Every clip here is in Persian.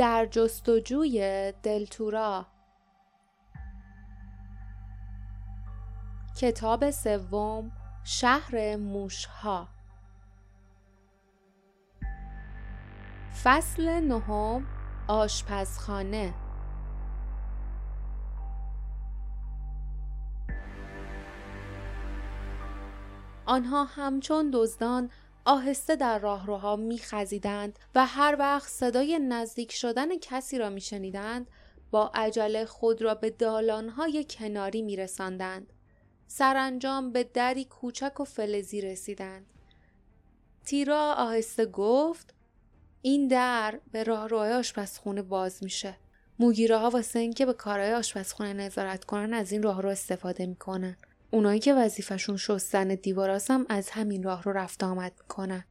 در جستجوی دلتورا کتاب سوم شهر موشها. فصل نهم آشپزخانه. آنها همچون دزدان آهسته در راهروها میخزیدند و هر وقت صدای نزدیک شدن کسی را میشنیدند با عجله خود را به دالانهای کناری میرساندند. سرانجام به دری کوچک و فلزی رسیدند. تیرا آهسته گفت این در به راهروهای آشپزخونه باز میشه. موگیره ها واسه اینکه به کارهای آشپزخونه نظارت کنن از این راه رو استفاده می‌کنن. اونایی که وظیفشون شستن دیواراست هم از همین راه رو رفت آمد می‌کنن.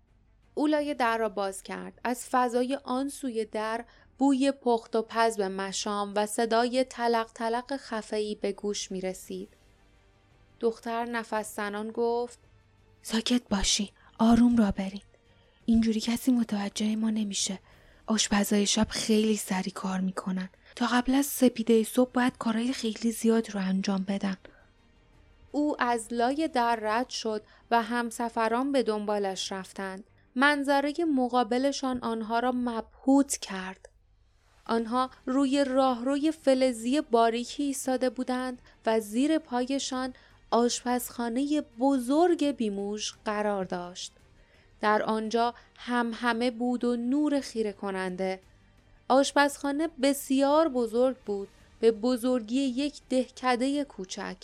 اولای در را باز کرد. از فضای آن سوی در بوی پخت و پز به مشام و صدای تلق تلق خفهی به گوش می رسید. دختر نفس زنان گفت ساکت باشی. آروم را برید. اینجوری کسی متوجه ما نمیشه. آشپزای شب خیلی سری کار می‌کنن. تا قبل از سپیده صبح باید کارهای خیلی زیاد رو انجام بدن. او از لای در رد شد و همسفران به دنبالش رفتند. منظره مقابلشان آنها را مبهوت کرد. آنها روی راهروی فلزی باریکی ایستاده بودند و زیر پایشان آشپزخانه بزرگ بیموش قرار داشت. در آنجا هم همه بود و نور خیره کننده. آشپزخانه بسیار بزرگ بود به بزرگی یک دهکده کوچک.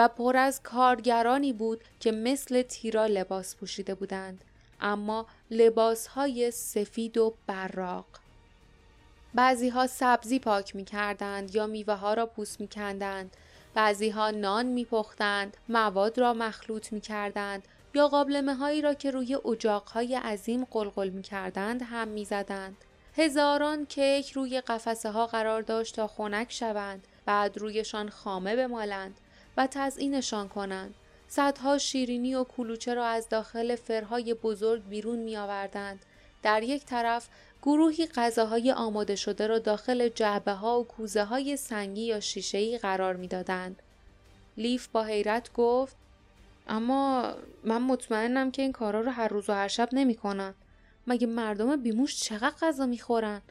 و پر از کارگرانی بود که مثل تیرا لباس پوشیده بودند اما لباس های سفید و براق بعضی ها سبزی پاک می کردند یا میوه ها را پوست می کندند. بعضی ها نان می پختند، مواد را مخلوط می کردند یا قابلمه هایی را که روی اجاق های عظیم قلقل می کردند هم می زدند. هزاران کیک روی قفسه ها قرار داشت تا خنک شوند بعد رویشان خامه بمالند و تزئینشان کنند. صدها شیرینی و کلوچه را از داخل فرهای بزرگ بیرون می آوردند. در یک طرف گروهی غذاهای آماده شده را داخل جعبه ها و کوزه های سنگی یا شیشه‌ای قرار می‌دادند. لیف با حیرت گفت اما من مطمئنم که این کارا رو هر روز و هر شب نمی‌کنن. مگه مردم بیموش چقدر غذا می‌خورن؟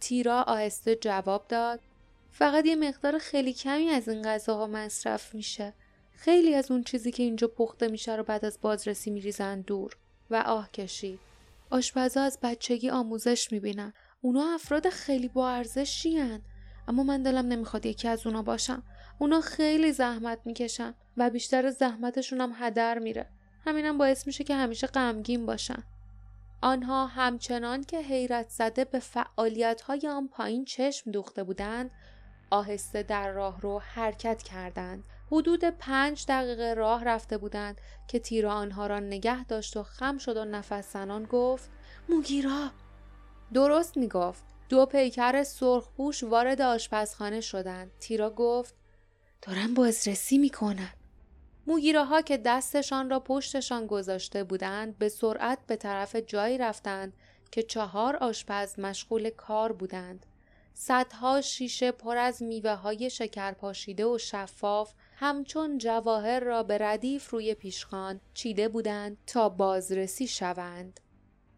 تیرا آهسته جواب داد فقط یه مقدار خیلی کمی از این غذاها مصرف میشه. خیلی از اون چیزی که اینجا پخته میشه رو بعد از بازرسی میریزن دور و آه کشید. آشپزها از بچگی آموزش می‌بینن. اونا افراد خیلی با ارزشی اما من دلم نمی‌خواد یکی از اونا باشم. اونا خیلی زحمت می‌کشن و بیشتر زحمتشون هم هدر میره. همینم باعث میشه که همیشه غمگین باشن. آنها همچنان که حیرت زده به فعالیت های آن پایین چشم دوخته بودند آهسته در راه رو حرکت کردند. حدود پنج دقیقه راه رفته بودند که تیرا آنها را نگه داشت و خم شد و نفس زنان گفت موگیرا درست می گفت. دو پیکر سرخپوش وارد آشپزخانه شدند. تیرا گفت دارن بازرسی می‌کنن. موگیراها که دستشان را پشتشان گذاشته بودند به سرعت به طرف جایی رفتند که چهار آشپز مشغول کار بودند. صدها شیشه پر از میوه های شکر پاشیده و شفاف همچون جواهر را به ردیف روی پیشخان چیده بودند تا بازرسی شوند.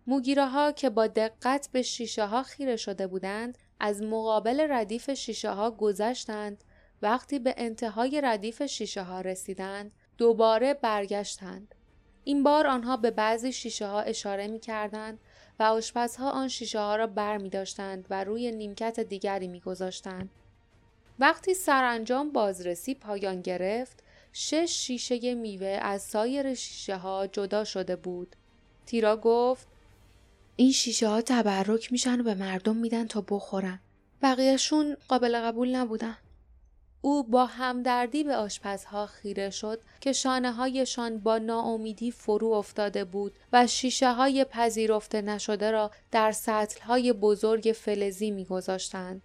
موگیره ها که با دقت به شیشه ها خیره شده بودند از مقابل ردیف شیشه ها گذشتند وقتی به انتهای ردیف شیشه ها رسیدند دوباره برگشتند. این بار آنها به بعضی شیشه ها اشاره می کردند و آشپزها آن شیشه ها را بر می داشتند و روی نیمکت دیگری می گذاشتند. وقتی سرانجام بازرسی پایان گرفت، شش شیشه میوه از سایر شیشه ها جدا شده بود. تیرا گفت این شیشه ها تبرک میشن و به مردم میدن تا بخورن. بقیهشون قابل قبول نبودن. او با همدردی به آشپزها خیره شد که شانه هایشان با ناامیدی فرو افتاده بود و شیشه های پذیرفته نشده را در سطل های بزرگ فلزی می گذاشتند.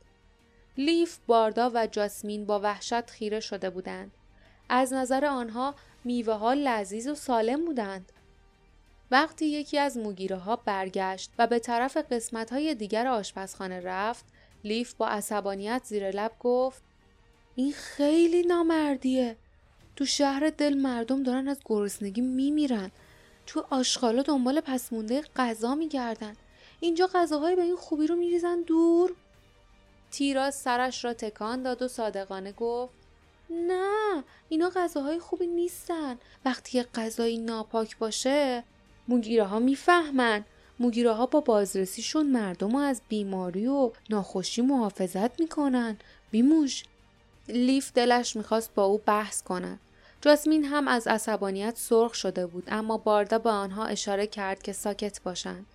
لیف، باردا و جاسمین با وحشت خیره شده بودند. از نظر آنها میوه ها لذیذ و سالم بودند. وقتی یکی از مگیره ها برگشت و به طرف قسمت های دیگر آشپزخانه رفت لیف با عصبانیت زیر لب گفت این خیلی نامردیه. تو شهر دل مردم دارن از گرسنگی میمیرن. تو آشغالا دنبال پس مونده غذا میگردن. اینجا غذاهایی به این خوبی رو میریزن دور. تیرا سرش را تکان داد و صادقانه گفت نه اینا غذاهای خوبی نیستن. وقتی غذایی ناپاک باشه مگیره ها می‌فهمن. مگیره ها با بازرسیشون مردم رو از بیماری و ناخوشی محافظت می‌کنن. بیموش. لیف دلش می‌خواست با او بحث کنن جاسمین هم از عصبانیت سرخ شده بود اما باردا به آنها اشاره کرد که ساکت باشند.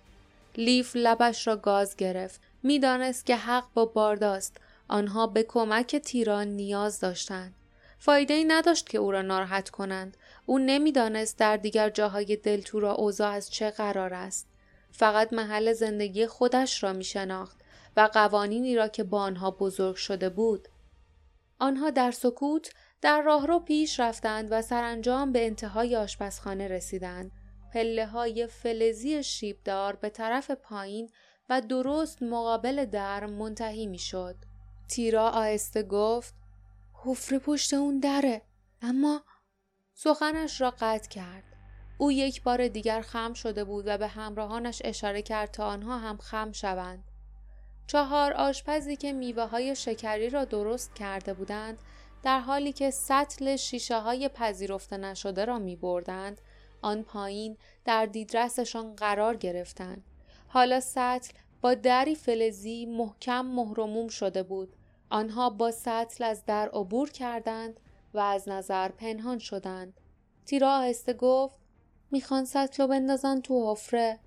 لیف لبش را گاز گرفت. می‌دانست که حق با بارداست. آنها به کمک تیران نیاز داشتند. فایده ای نداشت که او را ناراحت کنند. او نمی‌دانست در دیگر جاهای دلتورا اوضاع از چه قرار است. فقط محل زندگی خودش را می شناخت و قوانینی را که با آنها بزرگ شده بود. آنها در سکوت در راهرو پیش رفتند و سرانجام به انتهای آشپزخانه رسیدند. پله های فلزی شیبدار به طرف پایین و درست مقابل در منتهی می شد. تیرا آهسته گفت حفره پشت اون دره اما سخنش را قطع کرد. او یک بار دیگر خم شده بود و به همراهانش اشاره کرد تا آنها هم خم شوند. چهار آشپزی که میوه های شکری را درست کرده بودند در حالی که سطل شیشه های پذیرفته نشده را می بردند آن پایین در دیدرسشان قرار گرفتند حالا سطل با دری فلزی محکم مهرموم شده بود آنها با سطل از در عبور کردند و از نظر پنهان شدند. تیرا آهسته گفت می‌خوان سطل رو بندازن تو حفره.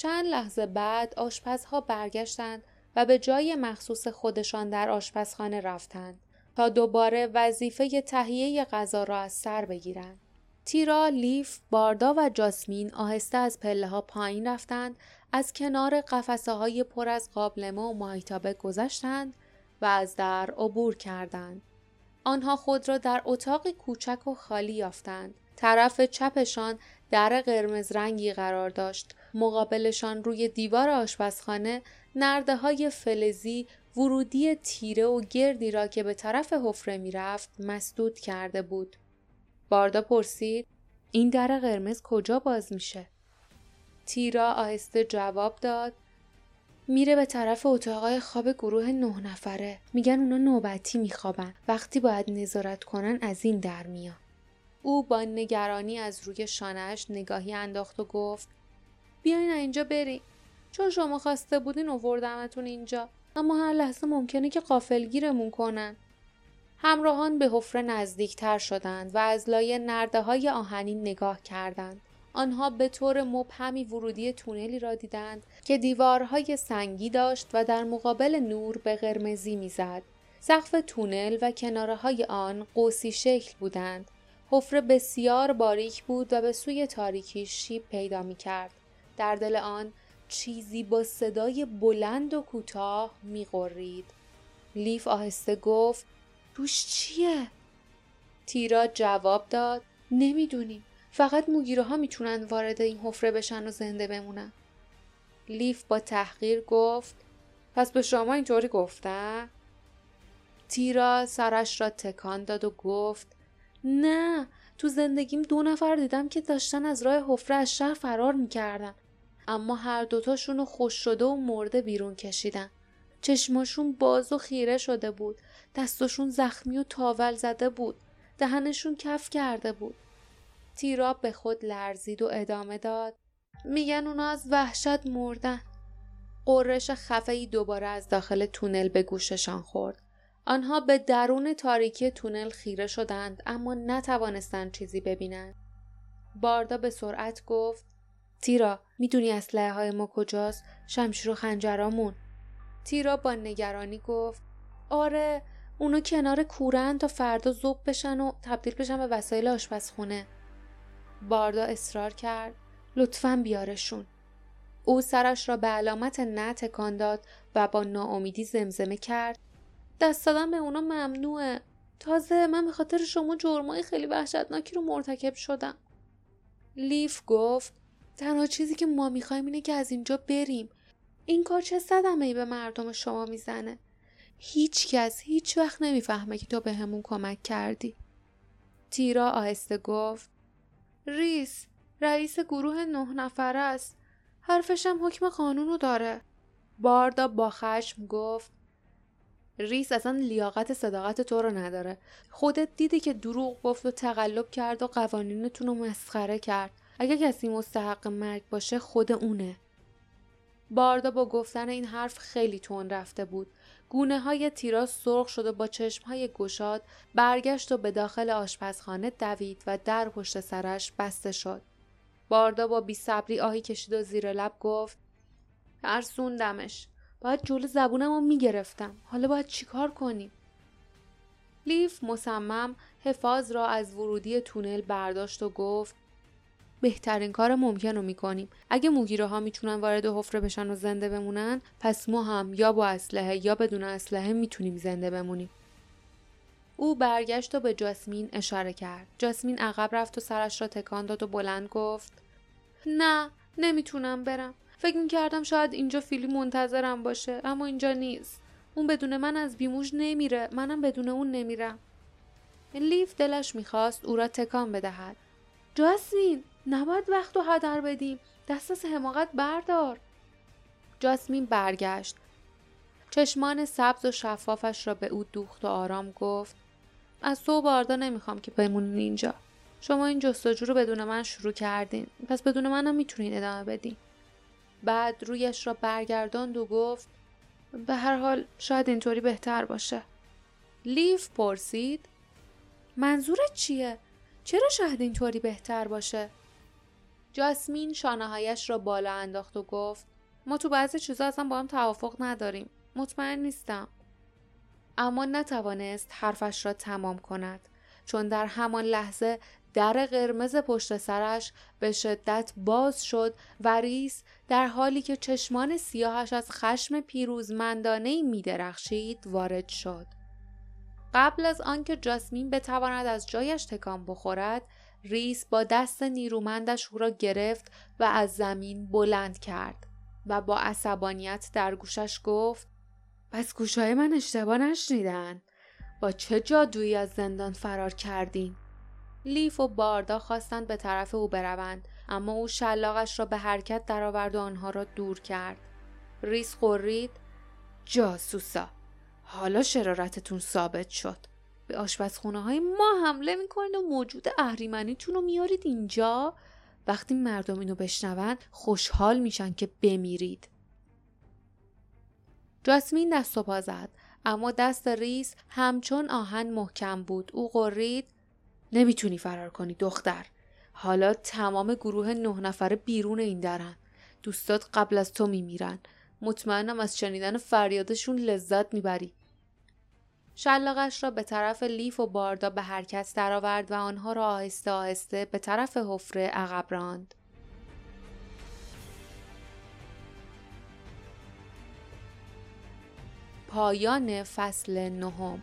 چند لحظه بعد آشپزها برگشتند و به جای مخصوص خودشان در آشپزخانه رفتند تا دوباره وظیفه تهیه غذا را از سر بگیرند. تیرا، لیف، باردا و جاسمین آهسته از پله ها پایین رفتند از کنار قفسه های پر از قابلمه و ماهیتابه گذشتند و از در عبور کردند. آنها خود را در اتاقی کوچک و خالی یافتند. طرف چپشان در قرمز رنگی قرار داشت. مقابلشان روی دیوار آشپزخانه نرده های فلزی ورودی تیره و گردی را که به طرف حفره می‌رفت مسدود کرده بود. باردا پرسید این در قرمز کجا باز میشه؟ تیرا آهسته جواب داد میره به طرف اتاقای خواب گروه نه نفره میگن اونا نوبتی میخوابن وقتی باید نظارت کنن از این در میان او با نگرانی از روی شانهش نگاهی انداخت و گفت بیاین اینجا بریم چون شما خواسته بودین اووردمتون اینجا اما هر لحظه ممکنه که قافلگیرمون کنن همراهان به حفره نزدیکتر شدند و از لای نرده های آهنین نگاه کردند آنها به طور مبهمی ورودی تونلی را دیدند که دیوارهای سنگی داشت و در مقابل نور به قرمزی می‌زد. سقف تونل و کناره های آن قوسی شکل بودند. حفره بسیار باریک بود و به سوی تاریکی شیب پیدا می کرد. در دل آن چیزی با صدای بلند و کوتاه می غرید. لیف آهسته گفت توش چیه؟ تیرا جواب داد نمی‌دونیم فقط موگیره ها می‌تونن وارد این حفره بشن و زنده بمونن. لیف با تحقیر گفت پس به شما اینطوری گفتن؟ تیرا سرش را تکان داد و گفت نه تو زندگیم دو نفر دیدم که داشتن از راه حفره از شهر فرار می‌کردن. اما هر دوتاشون رو خوش شده و مرده بیرون کشیدن. چشماشون باز و خیره شده بود. دستاشون زخمی و تاول زده بود. دهنشون کف کرده بود. تیراب به خود لرزید و ادامه داد. میگن اونا از وحشت مردن. قررش خفه دوباره از داخل تونل به گوششان خورد. آنها به درون تاریکی تونل خیره شدند اما نتوانستند چیزی ببینند. باردا به سرعت گفت تیرا می‌دونی اسلحه های ما کجاست؟ شمشیر و خنجرامون تیرا با نگرانی گفت آره اونا کنار کورن تا فردا زوب بشن و تبدیل بشن به وسایل آشپزخونه. باردا اصرار کرد لطفا بیارشون. او سرش را به علامت نه تکان داد و با ناامیدی زمزمه کرد. دست دادن به اونا ممنوعه. تازه من به خاطر شما جرمای خیلی وحشتناکی رو مرتکب شدم. لیف گفت تنها چیزی که ما می‌خوایم اینه که از اینجا بریم. این کار چه صدمه ای به مردم شما می‌زنه؟ هیچ کس هیچ وقت نمی‌فهمه که تو به همون کمک کردی. تیرا آهسته گفت ریس رئیس گروه نه نفره است. حرفشم حکم قانونو داره. باردا با خشم گفت ریس اصلا لیاقت صداقت تو رو نداره خودت دیدی که دروغ گفت و تقلب کرد و قوانینتون رو مسخره کرد اگه کسی مستحق مرگ باشه خود اونه باردا با گفتن این حرف خیلی تون رفته بود گونه های تیرا سرخ شد و با چشم های گشاد برگشت و به داخل آشپزخانه دوید و در پشت سرش بسته شد. باردا با بی صبری آهی کشید و زیر لب گفت ترسوندمش. باید جلو زبونم رو می‌گرفتم. حالا باید چیکار کنیم؟ لیف مصمم حفاظ را از ورودی تونل برداشت و گفت بهترین کار ممکن رو می‌کنیم اگه موگیره ها می‌تونن وارد حفره بشن و زنده بمونن پس ما هم یا با اسلحه یا بدون اسلحه می‌تونیم زنده بمونیم او برگشت و به جاسمین اشاره کرد جاسمین عقب رفت و سرش را تکان داد و بلند گفت نه نمی‌تونم برم فکر می‌کردم شاید اینجا فیلی منتظرم باشه اما اینجا نیست. اون بدون من از بیموش نمیره منم بدون اون نمیرم. لیف دلش می‌خواست او را تکان بدهد. جاسمین نباید وقت و هدر بدیم. دست از حماقت بردار. جاسمین برگشت. چشمان سبز و شفافش را به او دوخت و آرام گفت. از تو باردا نمی‌خوام که بمونین اینجا. شما این جستجو رو بدون من شروع کردین. پس بدون منم می‌تونین ادامه بدین. بعد رویش را برگرداند و گفت به هر حال شاید اینطوری بهتر باشه. لیف پرسید منظورت چیه؟ چرا شاید اینطوری بهتر باشه؟ جاسمین شانههایش را بالا انداخت و گفت ما تو بعضی چیزا اصلا با هم توافق نداریم. مطمئن نیستم. اما نتوانست حرفش را تمام کند چون در همان لحظه در قرمز پشت سرش به شدت باز شد و ریس در حالی که چشمان سیاهش از خشم پیروزمندانه می درخشید وارد شد. قبل از آنکه جاسمین بتواند از جایش تکان بخورد ریس با دست نیرومندش او را گرفت و از زمین بلند کرد و با عصبانیت در گوشش گفت پس گوشای من اشتباه نشنیدن با چه جادویی از زندان فرار کردین لیف و باردا خواستند به طرف او بروند اما او شلاقش را به حرکت درآورد و آنها را دور کرد. ریس قرید جاسوسا حالا شرارتتون ثابت شد. به آشپزخونه های ما حمله می‌کنید و موجود اهریمنیتون رو میارید اینجا؟ وقتی مردم اینو بشنون خوشحال میشن که بمیرید. جاسمین دست و پا زد اما دست ریس همچون آهن محکم بود. او قرید نمی‌تونی فرار کنی دختر. حالا تمام گروه نه نفره بیرون این درن. دوستات قبل از تو میمیرن. مطمئنم از شنیدن فریادشون لذت می‌بری. شلاقش را به طرف لیف و باردا به حرکت درآورد و آنها را آهسته آهسته به طرف حفره عقب راند. پایان فصل نهم.